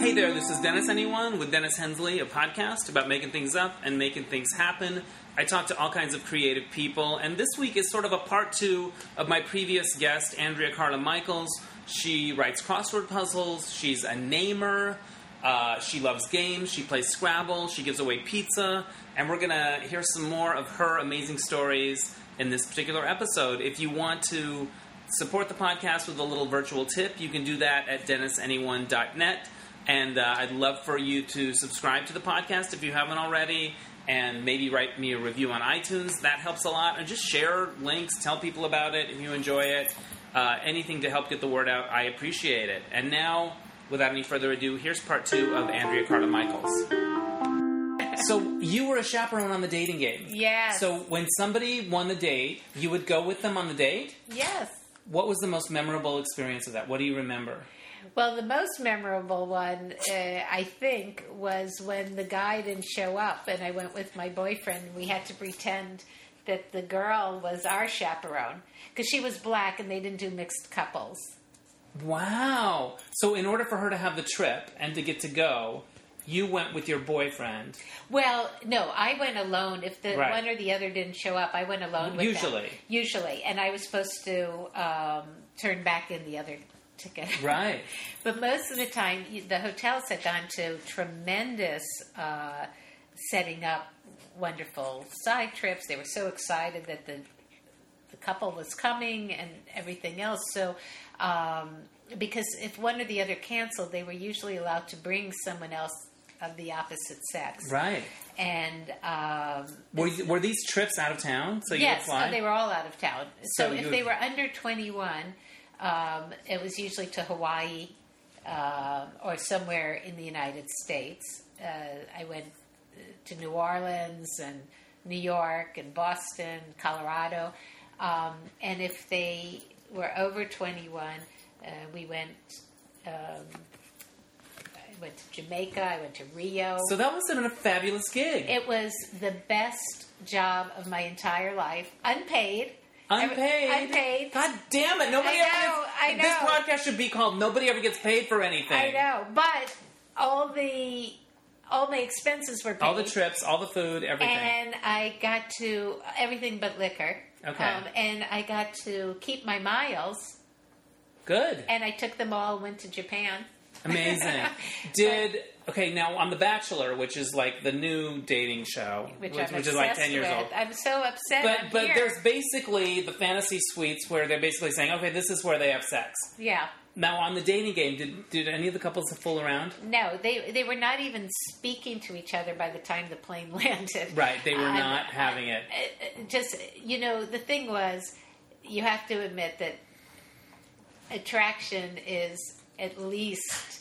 Hey there, this is Dennis Anyone with Dennis Hensley, a podcast about making things up and making things happen. I talk to all kinds of creative people, and this week is sort of a part two of my previous guest, Andrea Carla Michaels. She writes crossword puzzles, she's a namer, uh, she loves games, she plays Scrabble, she gives away pizza, and we're gonna hear some more of her amazing stories in this particular episode. If you want to support the podcast with a little virtual tip, you can do that at dennisanyone.net. And uh, I'd love for you to subscribe to the podcast if you haven't already, and maybe write me a review on iTunes. That helps a lot. And just share links, tell people about it if you enjoy it. Uh, anything to help get the word out, I appreciate it. And now, without any further ado, here's part two of Andrea Carla Michaels. So you were a chaperone on the dating game. Yes. So when somebody won the date, you would go with them on the date. Yes. What was the most memorable experience of that? What do you remember? Well, the most memorable one, uh, I think, was when the guy didn't show up, and I went with my boyfriend. and We had to pretend that the girl was our chaperone because she was black, and they didn't do mixed couples. Wow. So in order for her to have the trip and to get to go, you went with your boyfriend. Well, no, I went alone. If the Right. one or the other didn't show up, I went alone. With Usually. them. usually, and I was supposed to um, turn back in the other Right. But most of the time, the hotels had gone to tremendous uh, setting up wonderful side trips. They were so excited that the the couple was coming and everything else. So, um, because if one or the other canceled, they were usually allowed to bring someone else of the opposite sex. Right. And um, Were, you- were these trips out of town? So you yes, fly? oh, they were all out of town. So, So if you- they were under 21, um, it was usually to Hawaii um, or somewhere in the United States. Uh, I went uh, to New Orleans and New York and Boston, Colorado. Um, and if they were over 21, uh, we went. Um, I went to Jamaica. I went to Rio. so that have a fabulous gig. It was the best job of my entire life, unpaid. Unpaid. Unpaid. God damn it! Nobody I ever know, gets. I know. This know. podcast should be called "Nobody Ever Gets Paid for Anything." I know, but all the all my expenses were paid. All the trips, all the food, everything. and I got to everything but liquor. Um, Okay. and I got to keep my miles, Good. and I took them all. Went to Japan. Amazing. Did okay now on The Bachelor, which is like the new dating show, Which, which, I'm which is like ten years with. old. I'm so upset. But I'm but here. there's basically the fantasy suites where they're basically saying, okay, this is where they have sex. yeah. Now on the dating game, did did any of the couples fool around? No, they they were not even speaking to each other by the time the plane landed. Right, they were Um, not having it. uh, just you know the thing was you have to admit that attraction is at least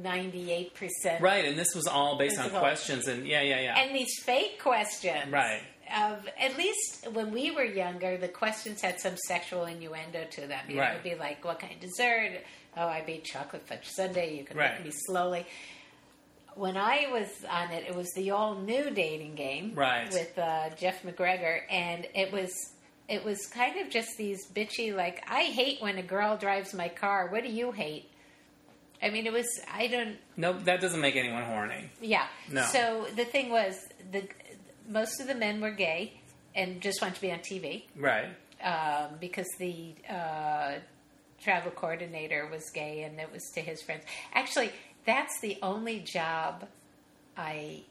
98% Right, and this was all based on questions, and yeah, yeah, yeah. and these fake questions Right. of at least when we were younger the questions had some sexual innuendo to them you know, Right. it'd be like what kind of dessert oh i made chocolate fudge sundae you can Right. me slowly when i was on it it was the all new dating game Right. with uh, jeff macgregor and it was it was kind of just these bitchy like i hate when a girl drives my car what do you hate i mean it was i don't Nope, that doesn't make anyone horny. yeah. No. So the thing was, the most of the men were gay and just wanted to be on TV Right. um, because the uh, travel coordinator was gay and it was to his friends. Actually, that's the only job I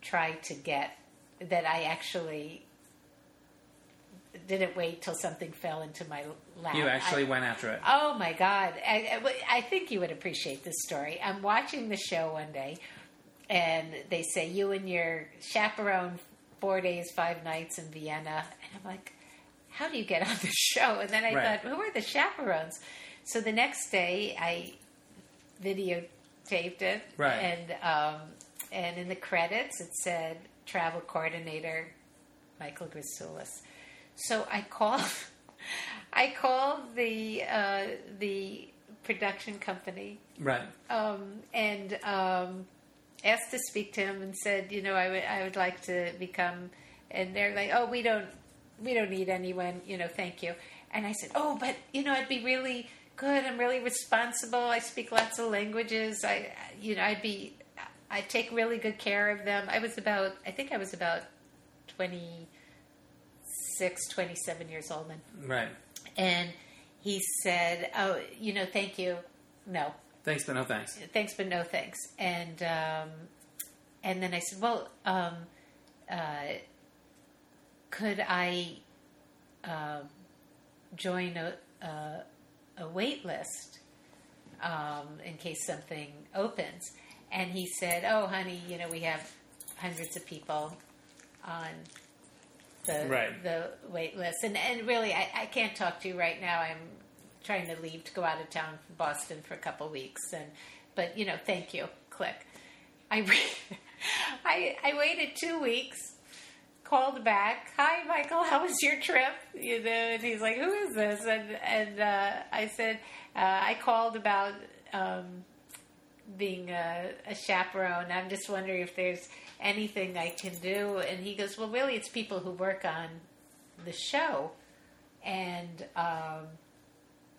tried to get that I actually didn't wait till something fell into my lap. You actually I- went after it. Oh my God. I, I, I think you would appreciate this story. I'm watching the show one day, and they say, You and your chaperone, four days, five nights in Vienna. And I'm like, How do you get on the show? And then I Right. thought, Who are the chaperones? So the next day, I videotaped it. Right. And, um, and in the credits, it said, Travel coordinator Michael Grisulis. So I called. I called the uh, the production company Right. um, and um, asked to speak to him and said, you know, I would I would like to become. And they're like, oh, we don't we don't need anyone, you know, thank you. And I said, oh, but you know, I'd be really good. I'm really responsible. I speak lots of languages. I, you know, I'd be, I take really good care of them. I was about, I think I was about 26, 27 years old then. Right. And he said, "Oh, you know, thank you. No, Thanks, but no thanks. thanks, but no thanks." And um, and then I said, "Well, um, uh, could I uh, join a, a a wait list um, in case something opens?" And he said, "Oh, honey, you know, we have hundreds of people on." The, Right. the wait list and and really I, I can't talk to you right now. I'm trying to leave to go out of town for Boston for a couple weeks. And but you know thank you. Click. I I I waited two weeks called back. Hi Michael. How was your trip? You know and he's like who is this? And and uh, I said uh, I called about um, being a, a chaperone I'm just wondering if there's anything I can do and he goes well really it's people who work on the show and um,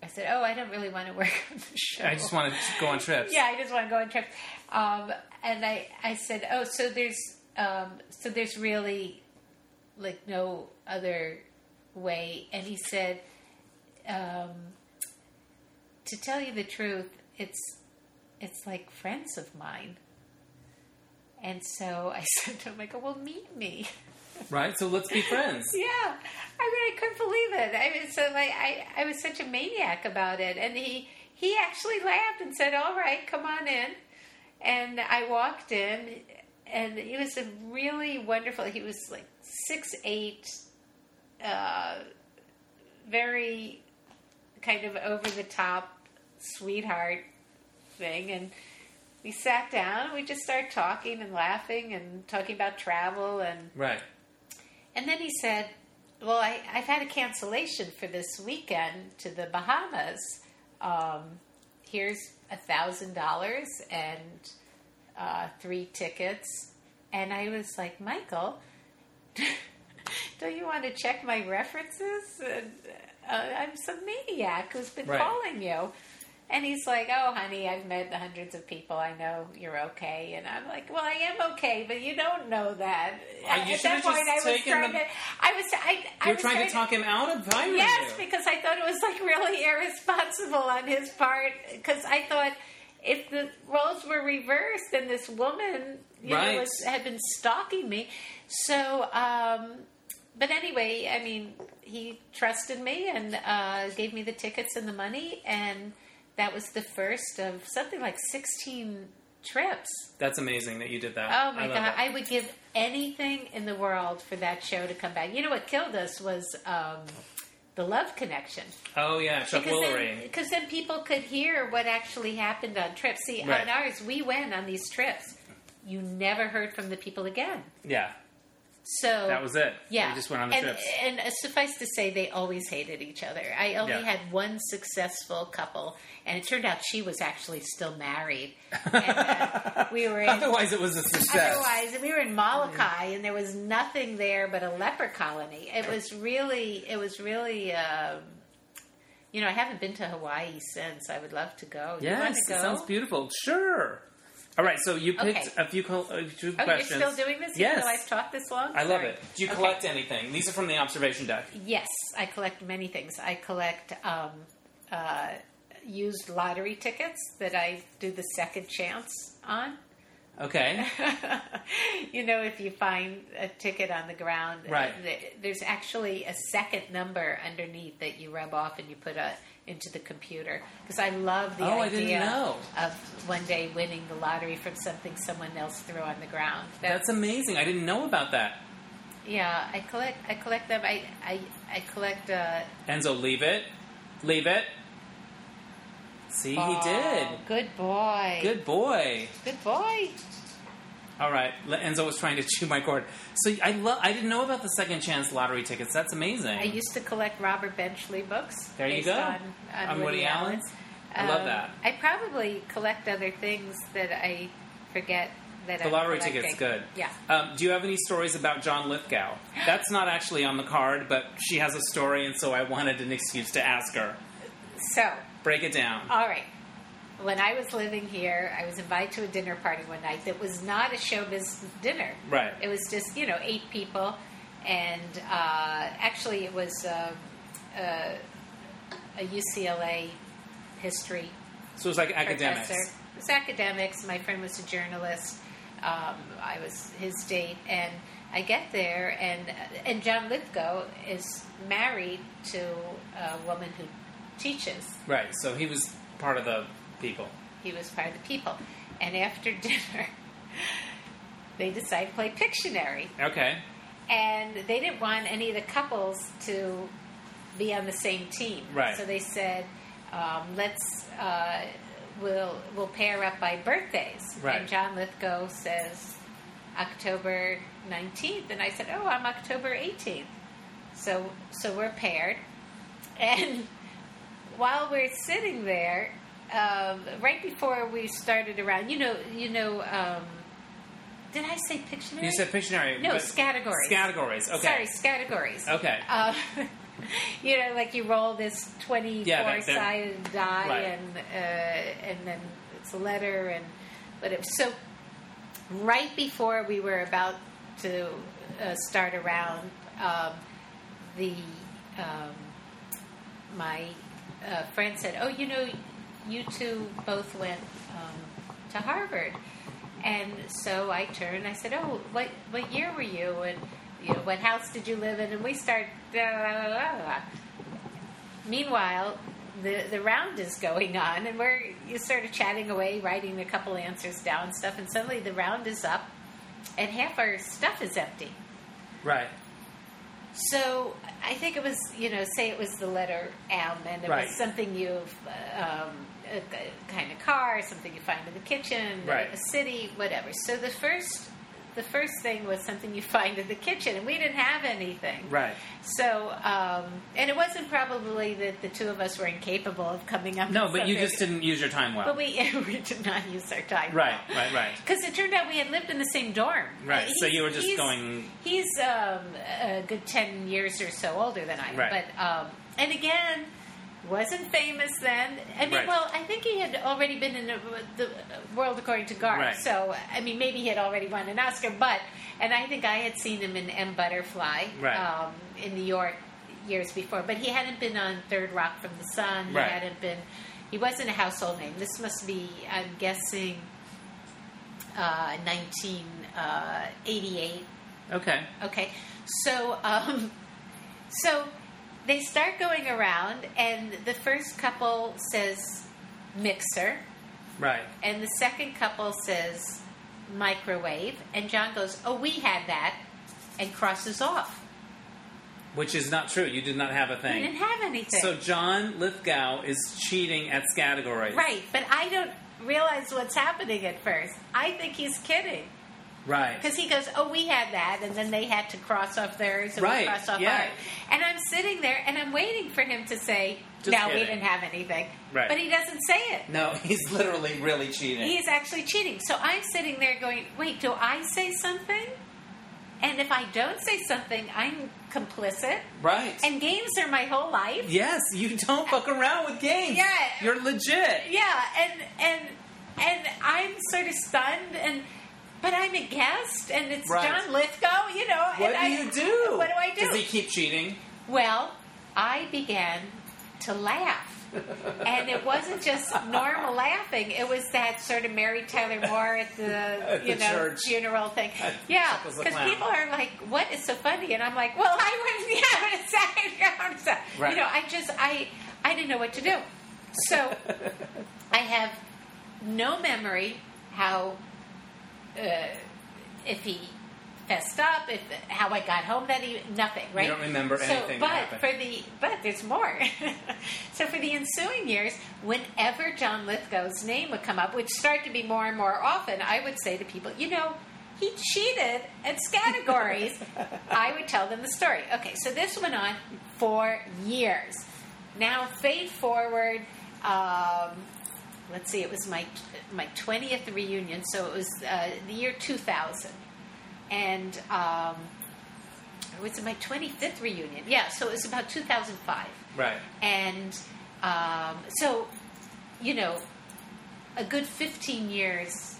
I said, "Oh, I don't really want to work on the show. I just want to go on trips. yeah, I just want to go on trips." Um, and I, I said, "Oh, so there's, um, so there's really, like, no other way." And he said, um, "To tell you the truth, it's, it's like friends of mine." And so I said to him, "I go, well, meet me." Right. So let's be friends. Yeah, I mean, I couldn't believe it. I was so like, I, I was such a maniac about it, and he he actually laughed and said, "All right, come on in." And I walked in, and he was a really wonderful. He was like six eight, uh, very kind of over the top sweetheart thing, and we sat down. and We just started talking and laughing and talking about travel and Right. and then he said, "Well, I, I've had a cancellation for this weekend to the Bahamas. Um, here's a thousand dollars and uh, three tickets." And I was like, "Michael, don't you want to check my references? Uh, I'm some maniac who's been Right. calling you." And he's like, "Oh, honey, I've met the hundreds of people. I know you're okay." And I'm like, "Well, I am okay, but you don't know that." At that point, I was trying the- to. I was. I. I You're was trying to talk him out of hiring Yes, you. because I thought it was like really irresponsible on his part. Because I thought if the roles were reversed and this woman, you Right. know, was, had been stalking me, so. um but anyway, I mean, he trusted me and uh, gave me the tickets and the money, and that was the first of something like sixteen trips. That's amazing that you did that. Oh my I god! that. I would give anything in the world for that show to come back. You know what killed us was um, the Love Connection. oh yeah, Chuck Because then, Woolery. because then people could hear what actually happened on trips. See, Right. on ours, we went on these trips. You never heard from the people again. Yeah, So that was it. yeah, we just went on the and, trips. And uh, suffice to say, they always hated each other. I only Yeah. had one successful couple, and it turned out she was actually still married. And, uh, we were in, Otherwise, it was a success. Otherwise, we were in Molokai, and there was nothing there but a leper colony. It was really, it was really. Um, you know, I haven't been to Hawaii since. I would love to go. you want yes, to it go? sounds beautiful. Sure. All right, so you picked Okay. a few, col- a few Oh, questions. you're still doing this? Yes. Even I've talked this long? I love Sorry. it. Do you Okay. collect anything? These are from the observation deck. Yes, I collect many things. I collect um, uh, used lottery tickets that I do the second chance on. Okay. you know, if you find a ticket on the ground, Right. th- there's actually a second number underneath that you rub off and you put a, into the computer. Because I love the Oh, idea of one day winning the lottery from something someone else threw on the ground. That- That's amazing. I didn't know about that. yeah, I collect. I collect them. I I, I collect. Uh, Enzo, leave it. Leave it. See, he did. Good boy. Good boy. Good boy. All right, Enzo was trying to chew my cord. So I love. I didn't know about the second chance lottery tickets. That's amazing. I used to collect Robert Benchley books. There you go. On, on, On Woody Woody, Allen? Allen. I love Um, that. I probably collect other things that I forget that the I'm lottery collecting. ticket's good. Yeah. Um, do you have any stories about John Lithgow? That's not actually on the card, but she has a story, and so I wanted an excuse to ask her. So Break it down. All right. When I was living here, I was invited to a dinner party one night that was not a showbiz dinner. Right. It was just, you know, eight people. And uh, actually, it was uh, uh, a UCLA history So it was like academics. professor. It was academics. My friend was a journalist. Um, I was his date, and I get there, and and John Lithgow is married to a woman who teaches. Right. So he was part of the people. He was part of the people, and after dinner, they decided to play Pictionary, Okay. and they didn't want any of the couples to be on the same team. Right. So they said, um, "Let's uh, we'll we'll pair up by birthdays." Right. And John Lithgow says October nineteenth, and I said, "Oh, I'm October eighteenth." So so we're paired, and while we're sitting there, um, right before we started around, you know, you know. Um, did I say Pictionary? You said Pictionary. No, categories. Categories. Okay. Sorry, categories. Okay. Uh, you know, like you roll this twenty-four Yeah, sided die, right. and uh, and then it's a letter, and whatever. So, right before we were about to uh, start around, um, the um, my uh, friend said, "Oh, you know, you two both went um, to Harvard." And so I turned. I said, "Oh, what what year were you? And you know, what house did you live in?" And we start. Da, da, da. Meanwhile, the the round is going on, and we're you started chatting away, writing a couple answers down, and stuff, and suddenly the round is up, and half our stuff is empty. Right. So I think it was, you know, say it was the letter M, and it Right. was something you, um, a, a kind of car, something you find in the kitchen, Right. a city, whatever. So the first, the first thing was something you find in the kitchen, and we didn't have anything. Right. So, um, and it wasn't probably that the two of us were incapable of coming up. No, but you just didn't use your time well. But we we did not use our time. Right, right, right. Because it turned out we had lived in the same dorm. Right, Uh, so you were just he's- going- He's um, a good ten years or so older than I am. Right. But um, and again, wasn't famous then. I mean, Right. well, I think he had already been in the, the World According to Garp. Right. So I mean, maybe he had already won an Oscar. But and I think I had seen him in M Butterfly Right. um, in New York years before. But he hadn't been on Third Rock from the Sun. He hadn't been. He wasn't a household name. This must be, I'm guessing, uh, 1988. Okay. Okay, so um, so they start going around, and the first couple says mixer, Right. and the second couple says microwave, and John goes, "Oh, we had that," and crosses off. Which is not true. You did not have a thing. We didn't have anything. So John Lithgow is cheating at categories. right, but I don't realize what's happening at first. I think he's kidding. Right. Because he goes, oh, we had that, and then they had to cross off theirs, and Right, we crossed off yeah. ours. And I'm sitting there, and I'm waiting for him to say, Just no, we didn't have anything. Right. But he doesn't say it. No, he's literally really cheating. He's actually cheating. So I'm sitting there going, wait, do I say something? And if I don't say something, I'm complicit. right. And games are my whole life. yes, you don't fuck around with games. Yeah. You're legit. Yeah, and and and I'm sort of stunned and but I'm a guest and it's Right. John Lithgow, you know. What and do I- you do? What do I do? Does he keep cheating? Well, I began to laugh. and it wasn't just normal laughing. It was that sort of Mary Tyler Moore at the, At you know church. funeral thing. At Yeah, because people are like, "What is so funny?" And I'm like, "Well, I wouldn't have a second." Right. You know, I just I I didn't know what to do. So I have no memory how uh, if he fessed up, if how I got home that he nothing, right? You don't remember so, anything But for the but there's more. so for the ensuing years, whenever John Lithgow's name would come up, which started to be more and more often, I would say to people, you know. He cheated at categories. I would tell them the story. Okay, so this went on for years. Now, fade forward. Um, let's see, it was my my twentieth reunion, so it was uh, the year two thousand, and um, it was my twenty fifth reunion. Yeah, so it was about two thousand five, Right. and Um, so, you know, a good 15 years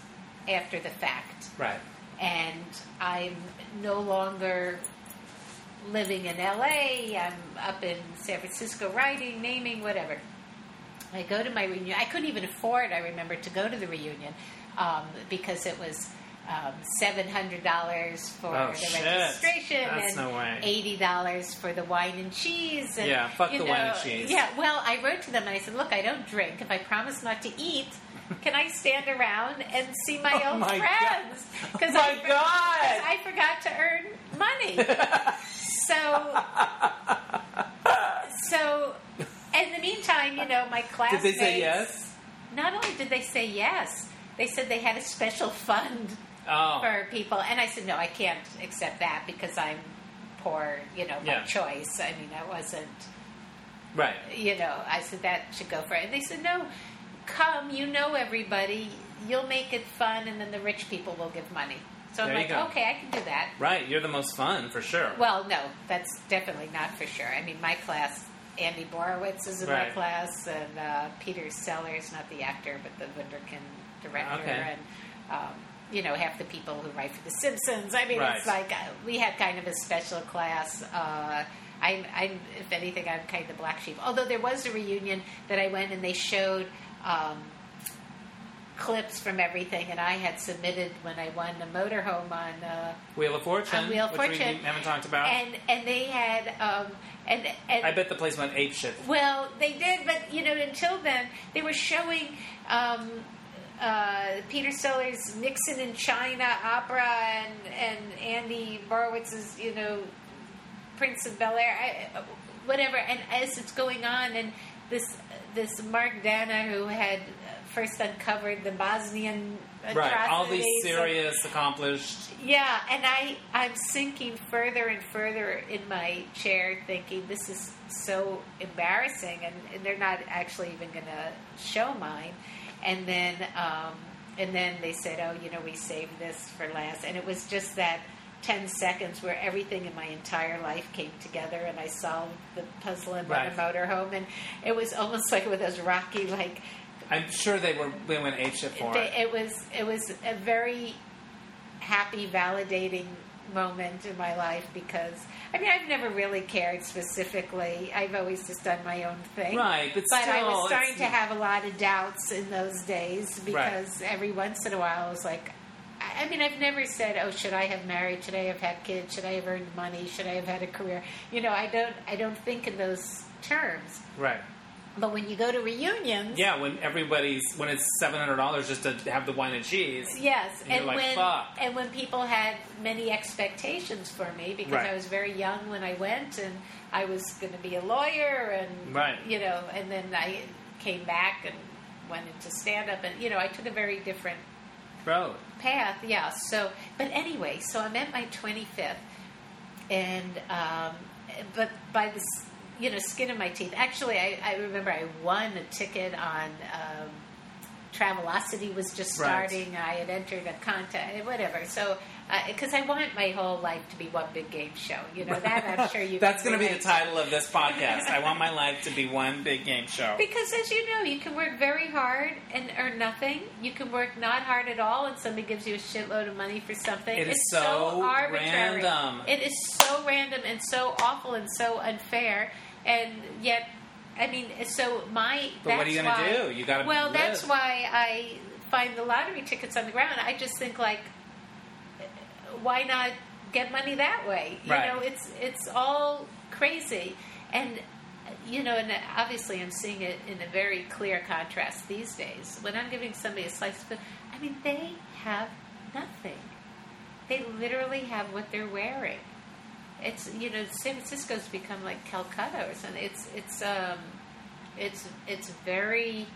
after the fact, Right. and I'm no longer living in LA. I'm up in San Francisco writing, naming, whatever. I go to my reunion. I couldn't even afford, I remember, to go to the reunion um, because it was um, $700 for Oh, the shit. registration That's and no way. $80 for the wine and cheese. And, Yeah, fuck the know, wine and cheese. Yeah, well, I wrote to them and I said, look, I don't drink. If I promise not to eat, can I stand around and see my Oh old my friends? Because Oh I, for- I forgot to earn money. so, so, in the meantime, you know, my classmates. Did they say yes? Not only did they say yes, they said they had a special fund Oh. for people, and I said no, I can't accept that because I'm poor, you know, by Yeah. choice. I mean, I wasn't, Right. you know. I said that should go for it. And they said no, come, you know everybody, you'll make it fun, and then the rich people will give money. So I'm like, go. okay, I can do that. Right. You're the most fun for sure. Well, no, that's definitely not for sure. I mean, my class, Andy Borowitz is in my class, and uh, Peter Sellars, not the actor, but the Wunderkind director, Okay. and um, you know, half the people who write for The Simpsons. I mean, it's like uh, we had kind of a special class. Uh, I'm, I'm, if anything, I'm kind of the black sheep. Although there was a reunion that I went and they showed. Um, clips from everything and I had submitted when I won the motorhome on uh, Wheel of Fortune. on Wheel of which we Fortune. haven't talked about. and and they had um, and and I bet the place went ape shit. well they did, but you know until then they were showing. Um, uh, Peter Sellars' Nixon in China opera and and Andy Borowitz's you know Prince of Bel Air, whatever. And as it's going on, and this this Mark Danner who had first uncovered the Bosnian Right. All these atrocities and- serious, accomplished. yeah, and I I'm sinking further and further in my chair, thinking this is so embarrassing, and, and they're not actually even going to show mine. And then um, and then they said, oh, you know, we saved this for last, and it was just that. 10 seconds where everything in my entire life came together and I solved the puzzle in Right. the motorhome and it was almost like with those rocky like I'm sure they were they went ape shit for it. it was it was a very happy, validating moment in my life because I mean I've never really cared specifically. I've always just done my own thing. Right, but I still, was starting to have a lot of doubts in those days because every once in a while I was like. I I mean, I've never said, "Oh, should I have married? Should I have had kids? Should I have earned money? Should I have had a career?" You know, I don't. I don't think in those terms. Right. But when you go to reunions, Yeah, when everybody's when it's seven hundred dollars just to have the wine and cheese. Yes, And and like, when "Fuck." and when people had many expectations for me because Right. I was very young when I went and I was going to be a lawyer and Right. you know, and then I came back and went into stand up and you know, I took a very different road path. Yeah. So, but anyway, so I'm at my 25th, and um, but by the s- you know skin in my teeth. Actually, I, I remember I won a ticket on. Um, Travelocity was just Right. starting. I had entered a contest, whatever. So, because I want my whole life to be one big game show, you know that I'm sure you. That's going to be the title of this podcast. I want my life to be one big game show. Because as you know, you can work very hard and earn nothing. You can work not hard at all, and somebody gives you a shitload of money for something. It is it's so arbitrary. random. It is so random and so awful and so unfair. And yet, I mean, so my. But what are you gonna why- do? You gotta Well, live. that's why I find the lottery tickets on the ground. I just think like, why not get money that way? You Right. know, it's it's all crazy, and you know, and obviously I'm seeing it in a very clear contrast these days. When I'm giving somebody a slice of food, I mean, they have nothing. They literally have what they're wearing. It's you know, San Francisco's become like Calcutta or something. It's it's um, it's it's very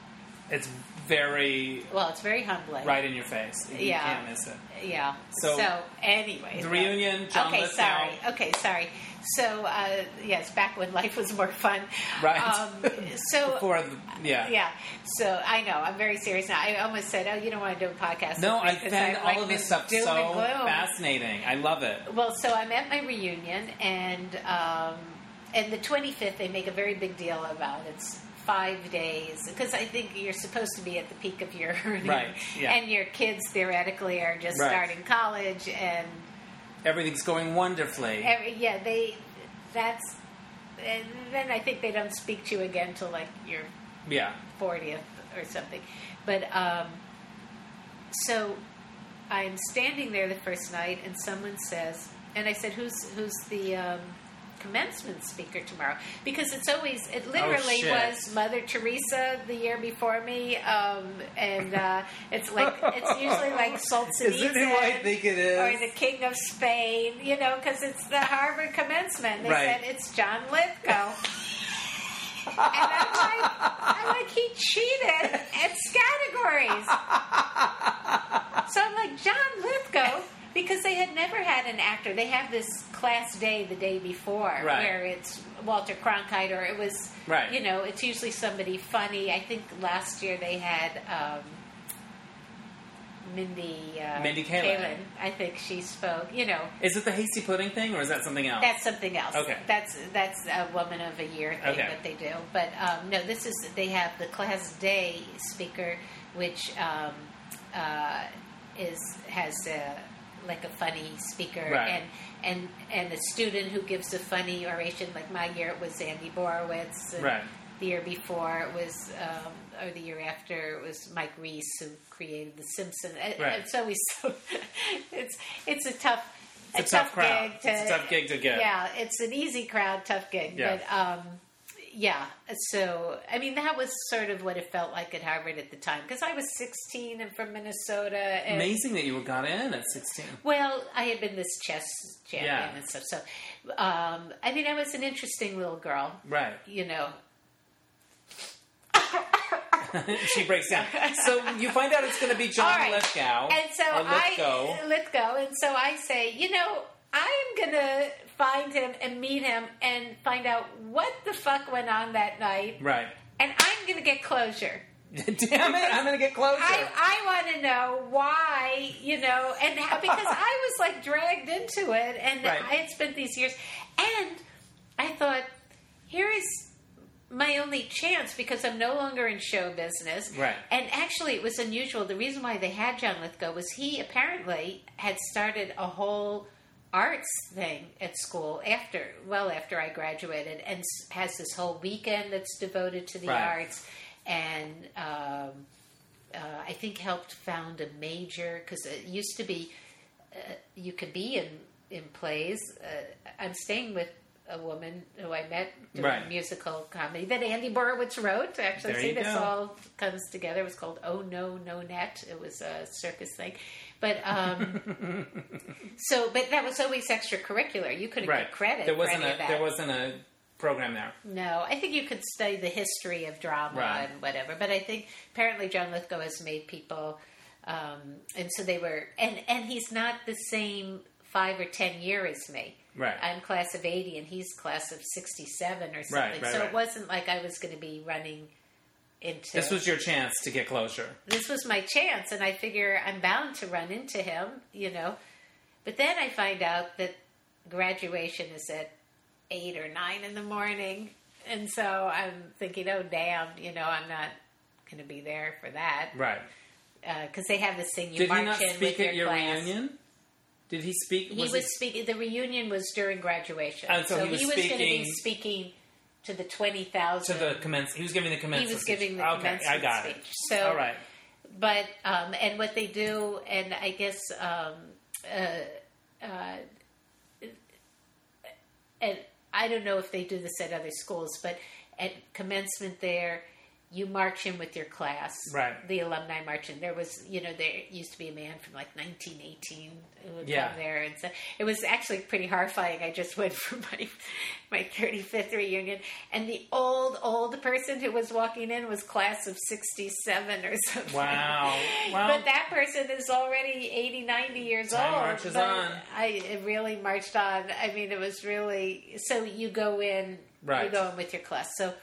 It's very well, it's very humbling. right in your face. You Yeah. can't miss it. Yeah. So- So, anyway, The reunion, John okay, sorry. Okay, sorry. So uh, yes, back when life was more fun. Right. Um, so Before the, yeah. yeah. So I know I'm very serious now. I almost said, "Oh, you don't want to do a podcast." No, I find all like, of this stuff so fascinating. I love it. Well, so I'm at my reunion, and um, and the 25th they make a very big deal about. It's five days because I think you're supposed to be at the peak of your earning, Right, yeah. and your kids theoretically are just Right. starting college, and Everything's going wonderfully. every, yeah, they that's and then I think they don't speak to you again till like your yeah. 40th or something. But um, so I'm standing there the first night, and someone says, and I said, "Who's who's the um, commencement speaker tomorrow?" Because it's always it literally Oh, was Mother Teresa the year before me, um, and uh, it's like it's usually like Solzhenitsyn Isn't it what I think it is? or the King of Spain, you know, because it's the Harvard commencement. They Right. said it's John Lithgow. And I'm like, I'm like, he cheated at categories. So I'm like, John Lithgow, because they had never had an actor. They have this class day the day before Right. where it's Walter Cronkite or it was, Right. you know, it's usually somebody funny. I think last year they had um, Mindy uh, Mindy Kaling. I think she spoke. You know, Is it the hasty pudding thing, or is that something else? that's something else. Okay. That's that's a woman of a year thing Okay. that they do. But um, no, this is they have the class day speaker, which um, uh, is has a, like a funny speaker Right. and and and a student who gives a funny oration. Like my year, it was Andy Borowitz. and Right. The year before it was, um, or the year after it was Mike Reiss who created The Simpsons. Right. It's always so. It's it's a tough. It's a tough crowd. gig to- It's a tough gig to get. Yeah, it's an easy crowd, tough gig. Yeah. But um, yeah, so I mean that was sort of what it felt like at Harvard at the time because I was 16 and from Minnesota. And, Amazing that you got in at 16. Well, I had been this chess champion Yeah. and stuff. So, um, I mean, I was an interesting little girl. Right. You know, she breaks down. So you find out it's going to be John right. Lithgow. And so Lithgow. I Lithgow, and so I say, you know, I'm gonna find him and meet him and find out what the fuck went on that night, Right. and I'm gonna get closure. Damn it! I'm going to get closer. I, I want to know why, you know, and how, because I was like dragged into it, and Right. I had spent these years, and I thought, here is my only chance because I'm no longer in show business. Right. And actually, it was unusual. The reason why they had John Lithgow was he apparently had started a whole arts thing at school after, well, after I graduated, and has this whole weekend that's devoted to the Right. arts, and um, uh, I think helped found a major because it used to be uh, you could be in in plays. Uh, I'm staying with a woman who I met doing Right. musical comedy that Andy Borowitz wrote. Actually, There see this go. all comes together. It was called Oh No No Net. It was a circus thing, but um, so but that was always extracurricular. You couldn't right. get credit. There wasn't a there wasn't a program there. No, I think you could study the history of drama Right. and whatever. But I think apparently John Lithgow has made people, um, and so they were, and and he's not the same five or ten year as me. Right. I'm class of eighty, and he's class of sixty seven or something. right, so right. it wasn't like I was going to be running into. This was your chance to get closure. this was my chance, and I figure I'm bound to run into him, you know. But then I find out that graduation is at eight or nine in the morning, and so I'm thinking, oh damn, you know, I'm not going to be there for that Right. Uh, because they have this thing you Did march he not in speak with at your your class. reunion? Did he speak? He was, speaking. The reunion was during graduation, Oh, so he was going to be speaking- speaking to the twenty thousand. to the commence. He was giving the commencement. he was giving the okay, commencement I got speech. it. So All right. but um, and what they do, and I guess, um, uh, uh, and I don't know if they do this at other schools, but at commencement there, you march in with your class, Right. The alumni march in. There was, you know, there used to be a man from like 1918 who would Yeah. come there, and so it was actually pretty horrifying. I just went for my my 35th reunion, and the old old person who was walking in was class of 67 or something. Wow. Well, but that person is already 80, 90 years Time old. marches on. I it really marched on. I mean, it was really so you go in, you Right. go in with your class. So,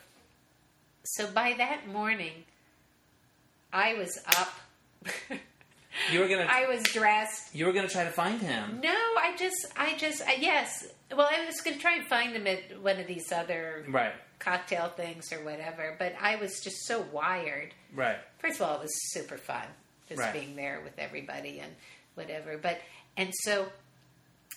so by that morning, I was up. you were gonna I was dressed. you were gonna try to find him. No, I just, I just, I, yes. Well, I was going to try and find him at one of these other Right. cocktail things or whatever. But I was just so wired. Right. First of all, it was super fun just Right. being there with everybody and whatever. But and so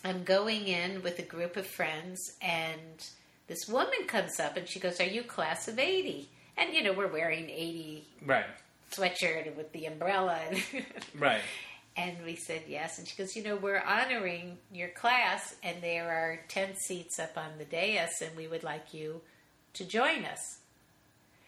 I'm going in with a group of friends, and this woman comes up and she goes, "Are you class of '80?" And you know we're wearing '80 Right. sweatshirt with the umbrella. Right. And we said yes. And she goes, You know, we're honoring your class, and there are 10 seats up on the dais, and we would like you to join us.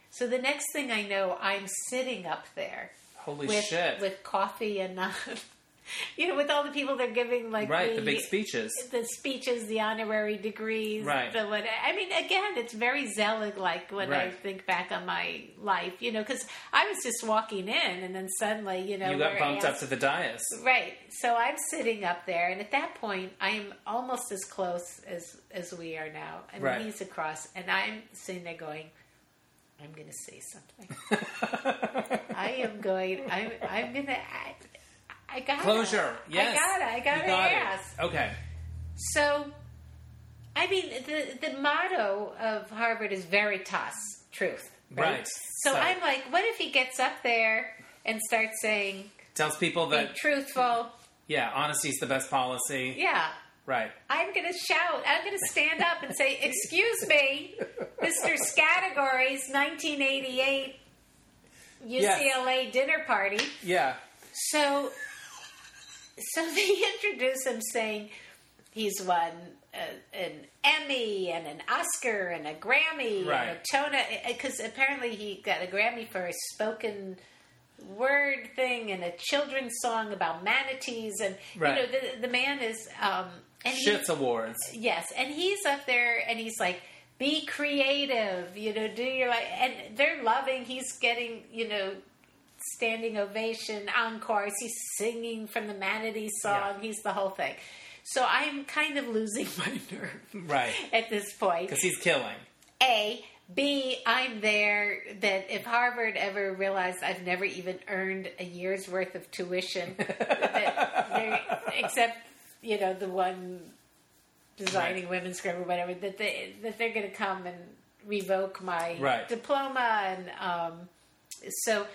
So the next thing I know, I'm sitting up there Holy with, shit. with coffee and, you know, with all the people they're giving, like, right. The big speeches. the speeches, the honorary degrees, Right. The what? I mean, again, it's very Zelig like when I think back on my life, you know, because I was just walking in, and then suddenly, you know, You got bumped up to the dais. Right. So I'm sitting up there, and at that point, I am almost as close as as we are now. And Right. he's across, and I'm sitting there going, "I'm going to say something. I am going. I'm. I'm going to. I, got Closure. Yes. I got it. I got got it. ask. Okay. So, I mean, the the motto of Harvard is veritas, truth. Right. Right. So, So- I'm like, what if he gets up there and starts saying, Tells people that truthful"? yeah, honesty's the best policy. Yeah. Right. I'm going to shout. I'm going to stand up and say, "Excuse me, Mr. Scattergories, 1988 UCLA dinner party." Yeah. So, so they introduce him saying he's won a, an Emmy and an Oscar and a Grammy Right. and a Tony because apparently he got a Grammy for a spoken word thing and a children's song about manatees and Right. you know the the man is um and he- Shits awards. Yes, and he's up there and he's like, be creative, you know, do your like, and they're loving. He's getting, you know, standing ovation, encores. He's singing from the Manatee song. Yeah. He's the whole thing. So I'm kind of losing my nerve Right. at this point. Because he's killing. A. B, I'm there that if Harvard ever realized I've never even earned a year's worth of tuition, except, you know, the one designing women's group or whatever, that, they, that they're going to come and revoke my Right. diploma. And um, so,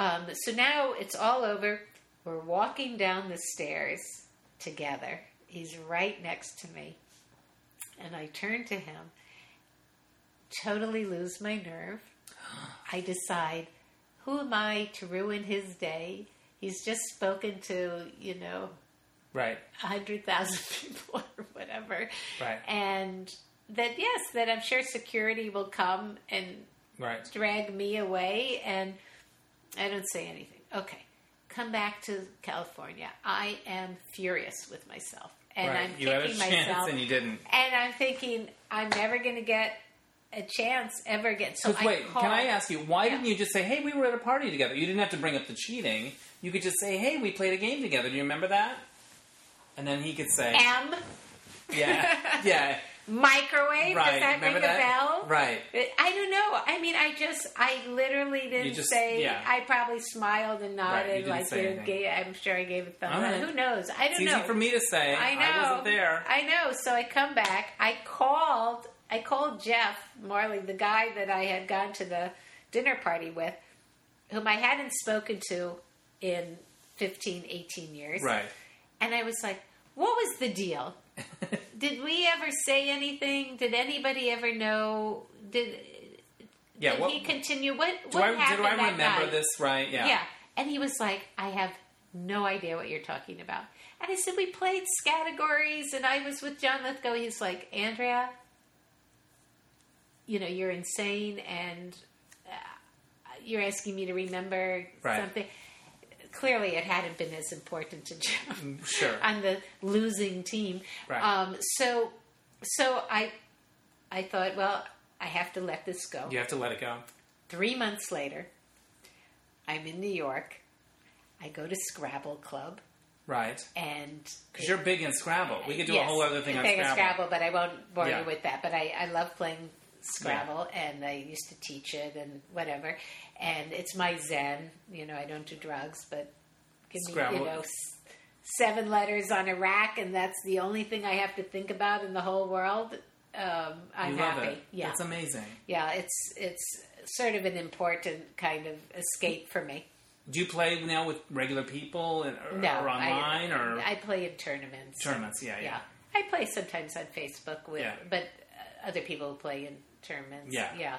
um, so now it's all over. We're walking down the stairs together. He's right next to me. And I turn to him totally lose my nerve. I decide, who am I to ruin his day? He's just spoken to, you know, Right. a hundred thousand people or whatever. Right. And that yes, that I'm sure security will come and Right. drag me away and I don't say anything. Okay. Come back to California. I am furious with myself. And right. I'm you kicking myself. and you didn't. And I'm thinking, I'm never going to get a chance ever again. So I wait, called, can I ask you, why Yeah. didn't you just say, hey, we were at a party together? You didn't have to bring up the cheating. You could just say, hey, we played a game together. Do you remember that? And then he could say, M yeah, yeah, microwave? right. Does that remember ring that? a bell? Right. I don't know. I mean, I just, I literally didn't just- say. yeah. I probably smiled and nodded, didn't like you gave, I'm sure I gave a thumb All up. right. Who knows? I don't It's know. easy for me to say. I know. wasn't there. I know. So I come back. I called. I called Jeff Marley, the guy that I had gone to the dinner party with, whom I hadn't spoken to in 15, 18 years. Right. And I was like, "What was the deal? Did we ever say anything? Did anybody ever know? Did Yeah. did What, he continue? What do what I, happened did I remember night? this right? Yeah. Yeah. And he was like, I have no idea what you're talking about. And I said, We played categories and I was with John Lithgow. He's like, Andrea, you know, you're insane and uh, you're asking me to remember Right. something. Clearly, it hadn't been as important to Jeff Sure. on the losing team. Right. Um, so, so I, I thought, well, I have to let this go. You have to let it go. Three months later, I'm in New York. I go to Scrabble Club, Right. and Because you're big in Scrabble. We could do a whole other thing on of Scrabble. but I won't bore Yeah. you with that. But I, I love playing Scrabble, and I used to teach it and whatever. And it's my zen. You know, I don't do drugs, but give me you know s- seven letters on a rack, and that's the only thing I have to think about in the whole world. um, I'm happy. it. Yeah, it's amazing. yeah. It's it's sort of an important kind of escape for me. Do you play now with regular people and, or, No, or online I, or I play in tournaments. tournaments? Yeah, yeah. Yeah, I play sometimes on Facebook with, Yeah. but uh, other people play in tournaments. Yeah. yeah.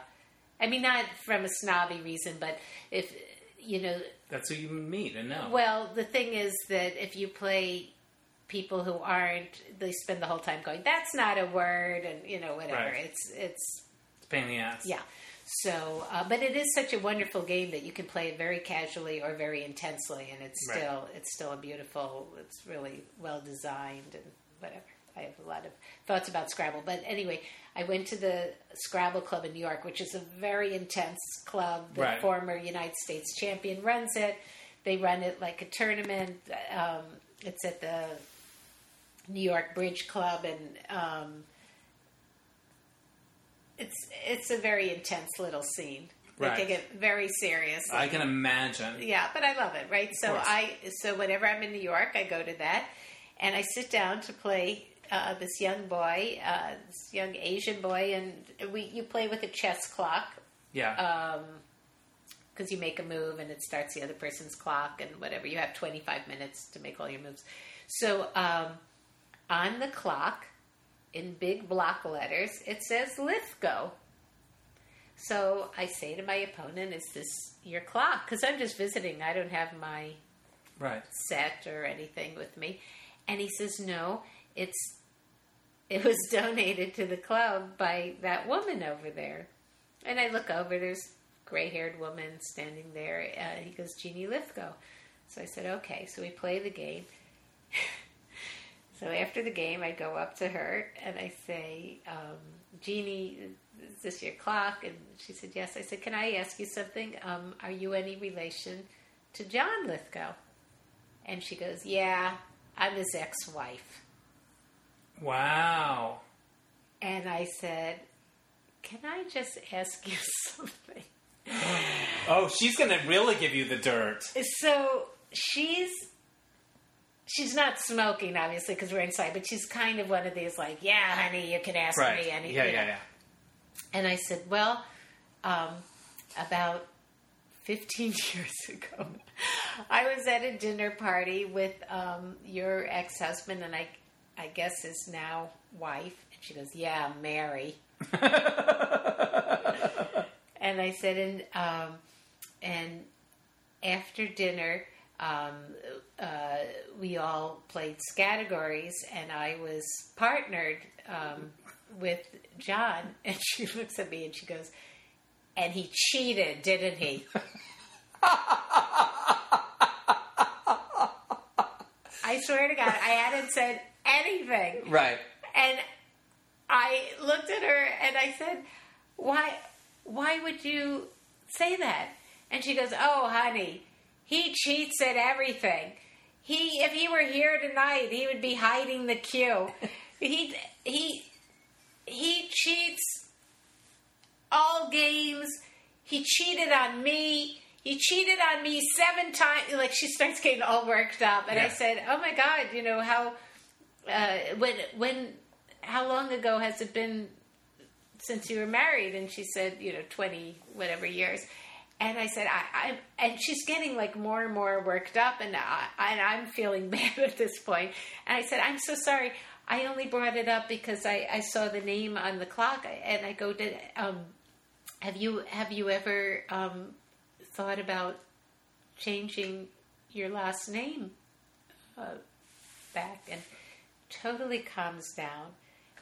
I mean, not from a snobby reason, but if you know, That's who you meet and know. well, the thing is that if you play people who aren't, they spend the whole time going, "That's not a word," and you know, whatever. Right. It's it's It's a pain in the ass. yeah. So, uh, but it is such a wonderful game that you can play it very casually or very intensely, and it's Right. still it's still a beautiful. It's really well designed and whatever. I have a lot of thoughts about Scrabble, but anyway, I went to the Scrabble Club in New York, which is a very intense club. The Right. former United States champion runs it. They run it like a tournament. Um, it's at the New York Bridge Club, and um, it's it's a very intense little scene. They Right. take it very seriously. I can imagine. Yeah, but I love it, right? So. I so whenever I'm in New York, I go to that, and I sit down to play uh, this young boy, uh, this young Asian boy, and we you play with a chess clock Yeah. because you make a move and it starts the other person's clock and whatever. You have 25 minutes to make all your moves. So um, on the clock, in big block letters, it says Lithgow. So I say to my opponent, "Is this your clock?" Because I'm just visiting. I don't have my right. set or anything with me. And he says, "No, it's it was donated to the club by that woman over there." And I look over. There's a gray-haired woman standing there. Uh, he goes, "Jeannie Lithgow." So I said, "Okay." So we play the game. so after the game, I go up to her and I say, um, "Jeannie, is this your clock?" And she said, "Yes." I said, "Can I ask you something? Um, are you any relation to John Lithgow?" And she goes, Yeah, I'm his ex wife. Wow. And I said, Can I just ask you something? Oh, she's gonna really give you the dirt. So she's. She's not smoking, obviously, because we're inside, but she's kind of one of these, like, yeah, honey, you can ask Right. me anything. Yeah, yeah, yeah. And I said, well, um, about 15 years ago, I was at a dinner party with um, your ex husband and I, I guess his now wife. And she goes, yeah, Mary. and I said, and, um, and after dinner, um, uh, we all played categories, and I was partnered um, with John. And she looks at me and she goes, "And he cheated, didn't he?" I swear to God, I hadn't said anything. Right. And I looked at her and I said, "Why? Why would you say that?" And she goes, "Oh, honey, he cheats at everything. He, if he were here tonight, he would be hiding the cue. he, he, he cheats all games. He cheated on me." He cheated on me seven times. Like she starts getting all worked up, and I Yeah. said, "Oh my God, you know how uh, when when how long ago has it been since you were married? And she said you know 20 whatever years. And i said i i and she's getting like more and more worked up and i and i'm feeling bad at this point. And i said i'm so sorry. I only brought it up because i i saw the name on the clock and i go to um have you have you ever um thought about changing your last name uh, back? And totally calms down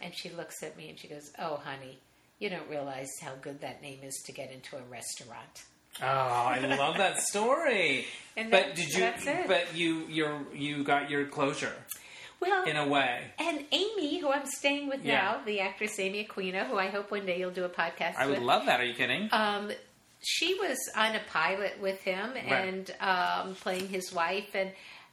and she looks at me and she goes, "Oh, honey, you don't realize how good that name is to get into a restaurant." Oh, I love that story. And but that's- did you? But you, you, you got your closure Well, in a way. and Amy, who I'm staying with Yeah. now, the actress Amy Aquino, who I hope one day you'll do a podcast I would with. love that. Are you kidding? um, she was on a pilot with him and um, playing his wife, and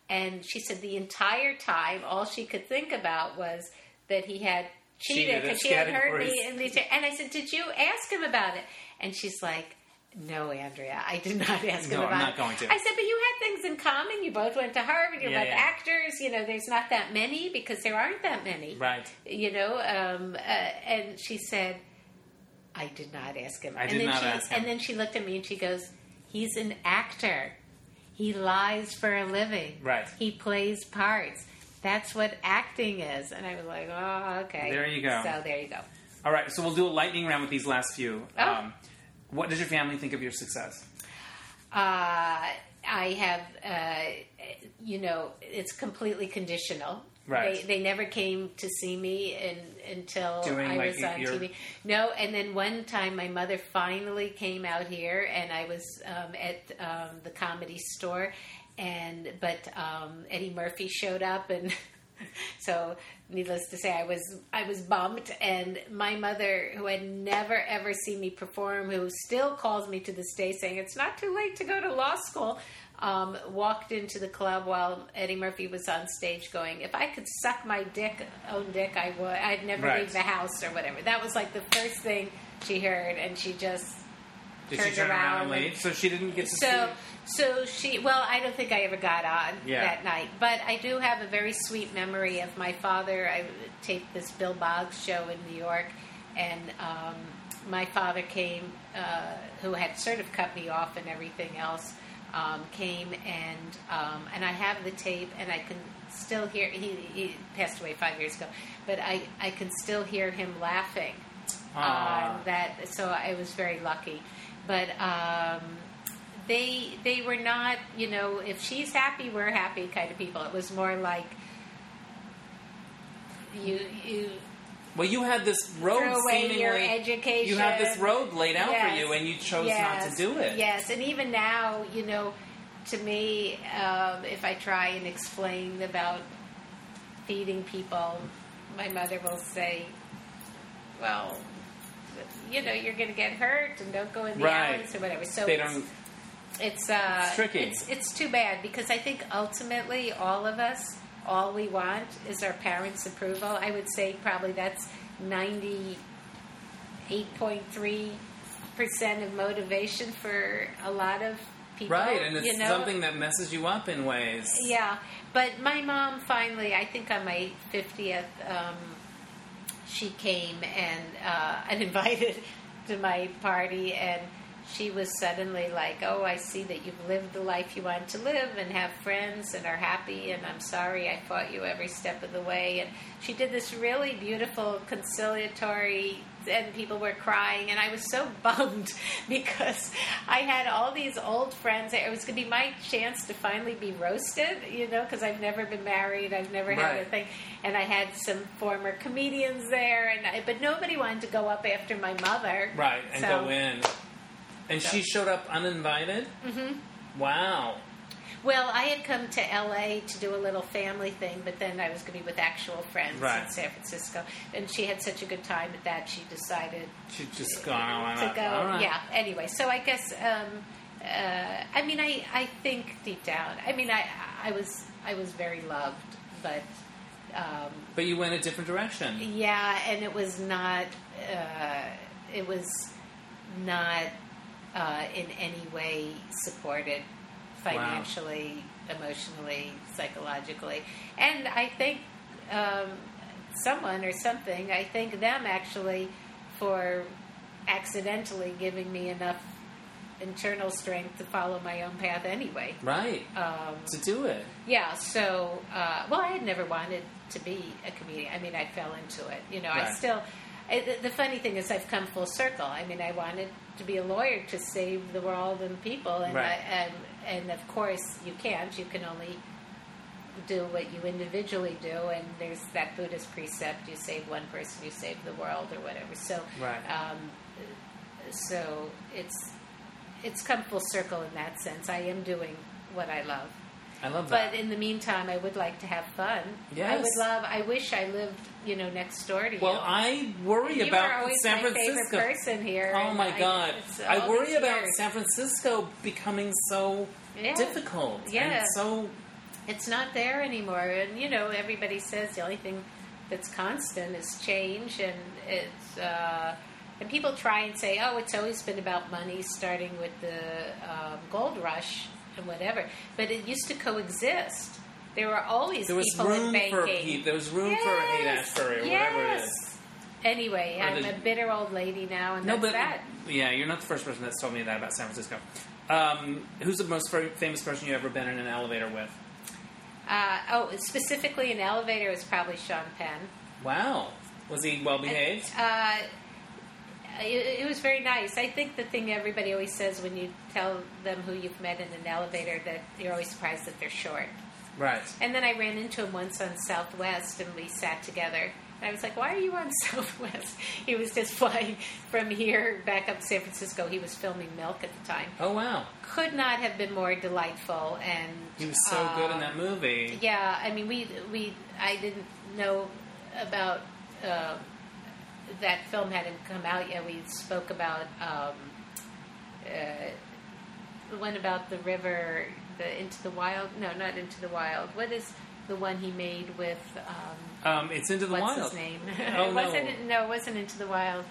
and she said the entire time all she could think about was that he had cheated because she had heard me in these. And I said, "Did you ask him about it?" And she's like, No, Andrea, I did not ask him No, I'm about not it. going to. I said, but you had things in common. You both went to Harvard. You're Yeah, both yeah. actors. You know, there's not that many because there aren't that many. Right. You know, um, uh, and she said, I did not ask him. I and did then not she, ask him. And then she looked at me and she goes, he's an actor. He lies for a living. Right. He plays parts. That's what acting is. And I was like, oh, okay. There you go. So there you go. All right, so we'll do a lightning round with these last few. Oh. Um, what does your family think of your success? Uh, I have, uh, you know, it's completely conditional. Right. They, they never came to see me until Doing, I like, was on your- TV. No, and then one time my mother finally came out here, and I was um, at um, the comedy store, and but um, Eddie Murphy showed up, and so needless to say, I was I was bummed. And my mother, who had never ever seen me perform, who still calls me to this day saying it's not too late to go to law school, um, walked into the club while Eddie Murphy was on stage, going, "If I could suck my dick, own dick, I would. I'd never Right. leave the house or whatever." That was like the first thing she heard, and she just Did Turned she turn around, and- leave? So she didn't get to so, see. so she. Well, I don't think I ever got on Yeah. that night, but I do have a very sweet memory of my father. I taped this Bill Boggs show in New York, and um, my father came, uh, who had sort of cut me off and everything else, um, came and um, and I have the tape, and I can still hear. He, he passed away five years ago, but I I can still hear him laughing on that. So I was very lucky, but. Um, they they were not you know if she's happy we're happy kind of people it was more like you you Well, you had this road throw away seemingly. your education You had this road laid out Yes. for you, and you chose Yes. not to do it. yes and even now you know to me um, if i try and explain about feeding people my mother will say well you know you're going to get hurt and don't go in the Right. alleys or whatever so They it's- don't. it's uh, It's tricky. It's, it's too bad because I think ultimately all of us, all we want is our parents' approval. I would say probably that's ninety eight point three percent of motivation for a lot of people. Right, and it's you know? something that messes you up in ways. Yeah, but my mom finally, I think on my 50th, um, she came and uh, uninvited to my party, and she was suddenly like, "Oh, I see that you've lived the life you want to live and have friends and are happy, and I'm sorry I fought you every step of the way." And she did this really beautiful conciliatory. And people were crying, and I was so bummed because I had all these old friends. It was going to be my chance to finally be roasted, you know, because I've never been married, I've never had Right. a thing, and I had some former comedians there, and I, but nobody wanted to go up after my mother, Right, and So- go in. And she showed up uninvited? Mm-hmm. Wow. Well, I had come to LA to do a little family thing, but then I was going to be with actual friends Right. in San Francisco, and she had such a good time at that. She decided She'd just gone to go. Right. Yeah. Anyway, so I guess um, uh, I mean I, I think deep down. I mean I I was I was very loved, but um, But you went a different direction. yeah, and it was not uh, it was not uh, in any way supported financially, emotionally, psychologically, and I think um, someone or something. I thank them actually for accidentally giving me enough internal strength to follow my own path anyway. Right. Um, To do it. yeah, so, uh, well, I had never wanted to be a comedian. I mean, I fell into it. You know, I still, I, the funny thing is, I've come full circle. I mean, I wanted to be a lawyer to save the world and people, and, Right. I, and, and of course, you can't. You can only do what you individually do, and there's that Buddhist precept you save one person, you save the world, or whatever. So, Right. um, so it's it's come full circle in that sense. I am doing what I love. I love that. But in the meantime, I would like to have fun. Yes. I would love. I wish I lived, you know, next door to you. well. I worry you about always San my Francisco. favorite person here. Oh my I- god! I worry about years. San Francisco becoming so Yeah. difficult Yeah. and so It's not there anymore, and you know, everybody says the only thing that's constant is change, and it's. Uh, And people try and say, "Oh, it's always been about money, starting with the um, gold rush and whatever." But it used to coexist. There were always There was people in room banking. for there was room for Haight Ashbury or whatever it is. Anyway, Or I'm the- a bitter old lady now, and No, that's but that. yeah, you're not the first person that's told me that about San Francisco. Um, who's the most famous person you've ever been in an elevator with? Uh, oh, specifically an elevator is probably Sean Penn. Wow, was he well behaved? Uh, it, it was very nice. I think the thing everybody always says when you tell them who you've met in an elevator that you're always surprised that they're short. Right. And then I ran into him once on Southwest, and we sat together. And I was like, "Why are you on Southwest?" He was just flying from here back up to San Francisco. He was filming Milk at the time. Oh wow, Could not have been more delightful, and he was so good in um, that movie. yeah, I mean, we we I didn't know about uh, that film hadn't come out yet. We spoke about um, uh, the one about the river, the Into the Wild. No, not Into the Wild. What is the one he made with? Um, Um, it's into the what's wild. his name? Oh, it no. wasn't. No, it wasn't Into the Wild.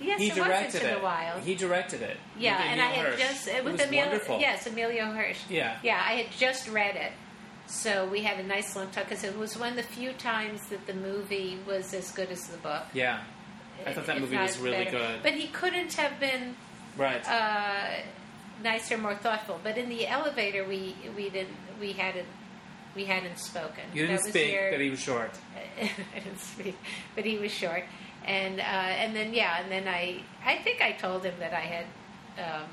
Yes, He it was directed Into it. the Wild. He directed it. Yeah, and I had Hirsch. just it with was Emilio. wonderful. Yes, Emilio Hirsch. Yeah. yeah, I had just read it, so we had a nice long talk because it was one of the few times that the movie was as good as the book. Yeah. I thought that movie was really better. good. but he couldn't have been right. uh, nicer, more thoughtful. But in the elevator, we we didn't we hadn't we hadn't spoken. you didn't speak, your- but he was short. I didn't speak, but he was short, and uh, and then yeah, and then I I think I told him that I had um,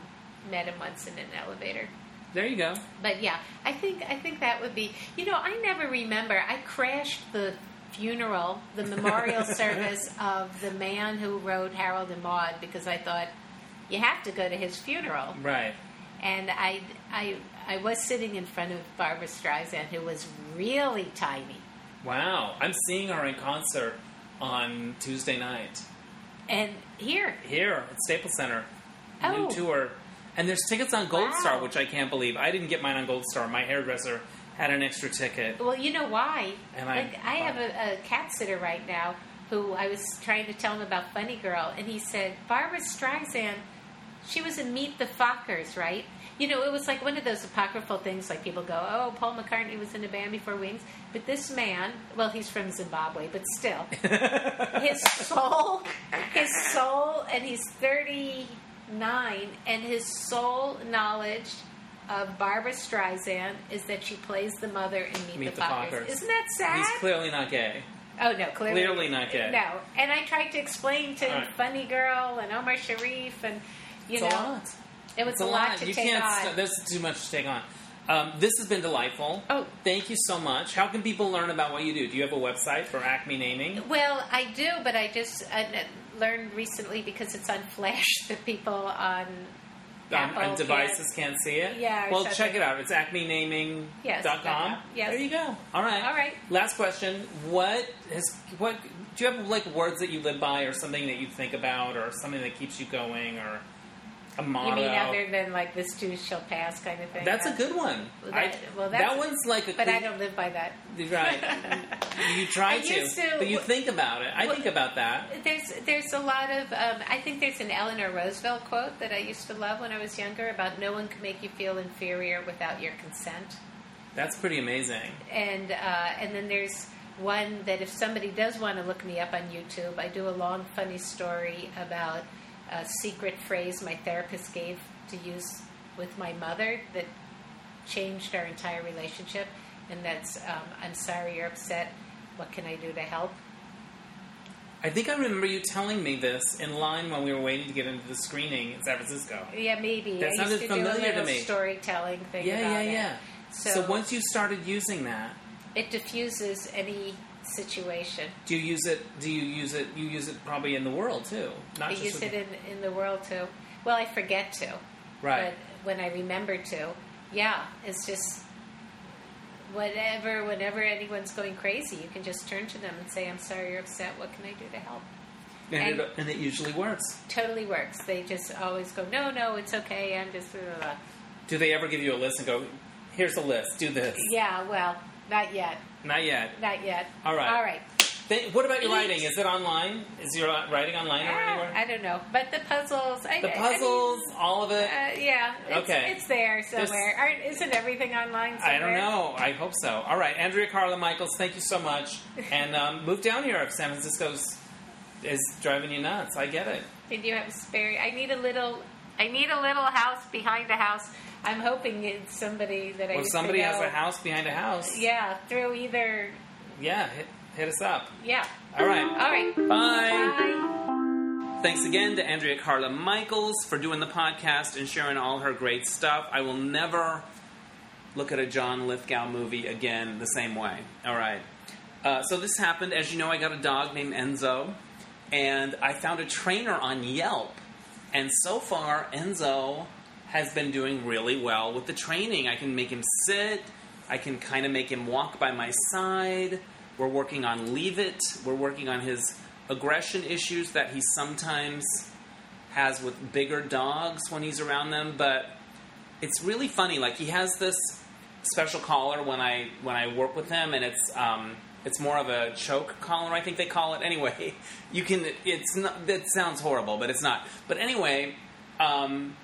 met him once in an elevator. There you go. But yeah, I think I think that would be. You know, I never remember. I crashed the funeral, the memorial service of the man who wrote Harold and Maude because I thought you have to go to his funeral, Right. and I I I was sitting in front of Barbra Streisand, who was really tiny. Wow. I'm seeing her in concert on Tuesday night And here, here at Staples Center. Oh. New tour. And there's tickets on Gold Wow. Star, which I can't believe. I didn't get mine on Gold Star. My hairdresser had an extra ticket. Well, you know why? And I- I have a, a cat sitter right now who I was trying to tell him about Funny Girl, and he said Barbra Streisand. She was in Meet the Fockers, right? You know, it was like one of those apocryphal things. Like people go, "Oh, Paul McCartney was in a band before Wings," but this man, well, he's from Zimbabwe, but still, his soul, his soul, and he's thirty nine, and his sole knowledge of Barbra Streisand is that she plays the mother in Meet, Meet the, the Fockers. Fockers. Isn't that sad? He's clearly not gay. oh no, clearly, clearly not gay. No, and I tried to explain to Right. Funny Girl and Omar Sharif, and you It's know, a lot. it was It's a, lot, to you take can't. on. st- this is too much to take on. Um, this has been delightful. Oh. thank you so much. How can people learn about what you do? Do you have a website for Acme Naming? Well, I do, but I just uh, learned recently because it's on Flash that people on um, Apple on devices can't see it. Yeah, Well, check it out. It's acmenaming.com. Yes, dot com. Yes. There you go. All right. All right. Last question. What has what do you have like words that you live by or something that you think about or something that keeps you going or a motto? You mean other than like this too shall pass kind of thing? That's a good one. Well, I- that- well, that one's like a But I don't live by that. Right. you try to, to- but you think about it. I Well- think about that. There's there's a lot of um, I think there's an Eleanor Roosevelt quote that I used to love when I was younger about no one can make you feel inferior without your consent. That's pretty amazing. And uh, and then there's one that if somebody does want to look me up on YouTube, I do a long funny story about a secret phrase my therapist gave to use with my mother that changed our entire relationship, and that's um, I'm sorry you're upset. What can I do to help? I think I remember you telling me this in line when we were waiting to get into the screening in San Francisco. Yeah, maybe. That I used sounded to familiar do a to me. storytelling thing Yeah, about yeah, it. yeah. So, So once you started using that, it diffuses any situation. do you use it? Do you use it? You use it probably in the world too, not I just use it in, in the world too. Well, I forget to. Right. But when I remember to, yeah, it's just whatever, whenever anyone's going crazy, you can just turn to them and say, I'm sorry you're upset. What can I do to help? and, and- it, and it usually works. Totally works. They just always go, no, no, it's okay. I'm just, blah, blah, blah." Do they ever give you a list and go, "Here's a list. Do this"? yeah, well, not yet. Not yet. Not yet. All right. All right. What about your writing? Is it online? Is your writing online or Ah, anywhere? I don't know, but the puzzles. I, The I- I mean, puzzles, all of it. uh, yeah, it's, Okay. it's there somewhere. Aren't, isn't everything online somewhere? I don't know. I hope so. All right, Andrea Carla Michaels, thank you so much. And um, move down here if San Francisco's is driving you nuts. I get it. Did you have a spare? I need a little. I need a little house behind a house. I'm hoping it's somebody that I. Well, somebody has a house behind a house, Yeah, through either. yeah, hit, hit us up. Yeah. All right. All right. Bye. Bye. Thanks again to Andrea Carla Michaels for doing the podcast and sharing all her great stuff. I will never look at a John Lithgow movie again the same way. All right. Uh, so this happened. As you know, I got a dog named Enzo, and I found a trainer on Yelp. And so far, Enzo has been doing really well with the training. I can make him sit. I can kind of make him walk by my side. We're working on Leave It. We're working on his aggression issues that he sometimes has with bigger dogs when he's around them. But it's really funny. Like he has this special collar when I when I work with him, and it's um, it's more of a choke collar, I think they call it. Anyway, you can. It's not. That sounds horrible, but it's not. But anyway, um,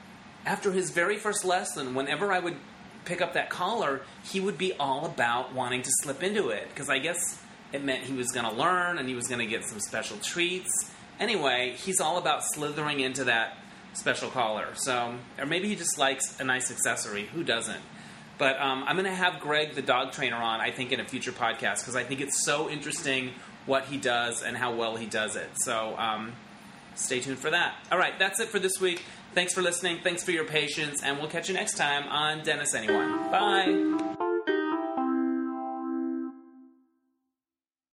after his very first lesson, whenever I would pick up that collar, he would be all about wanting to slip into it because I guess it meant he was going to learn and he was going to get some special treats. Anyway, he's all about slithering into that special collar. So, or maybe he just likes a nice accessory. Who doesn't? But um, I'm going to have Greg, the dog trainer, on, I think, in a future podcast because I think it's so interesting what he does and how well he does it. So um, stay tuned for that. All right, that's it for this week. Thanks for listening. Thanks for your patience. And we'll catch you next time on Dennis Anyone. Bye.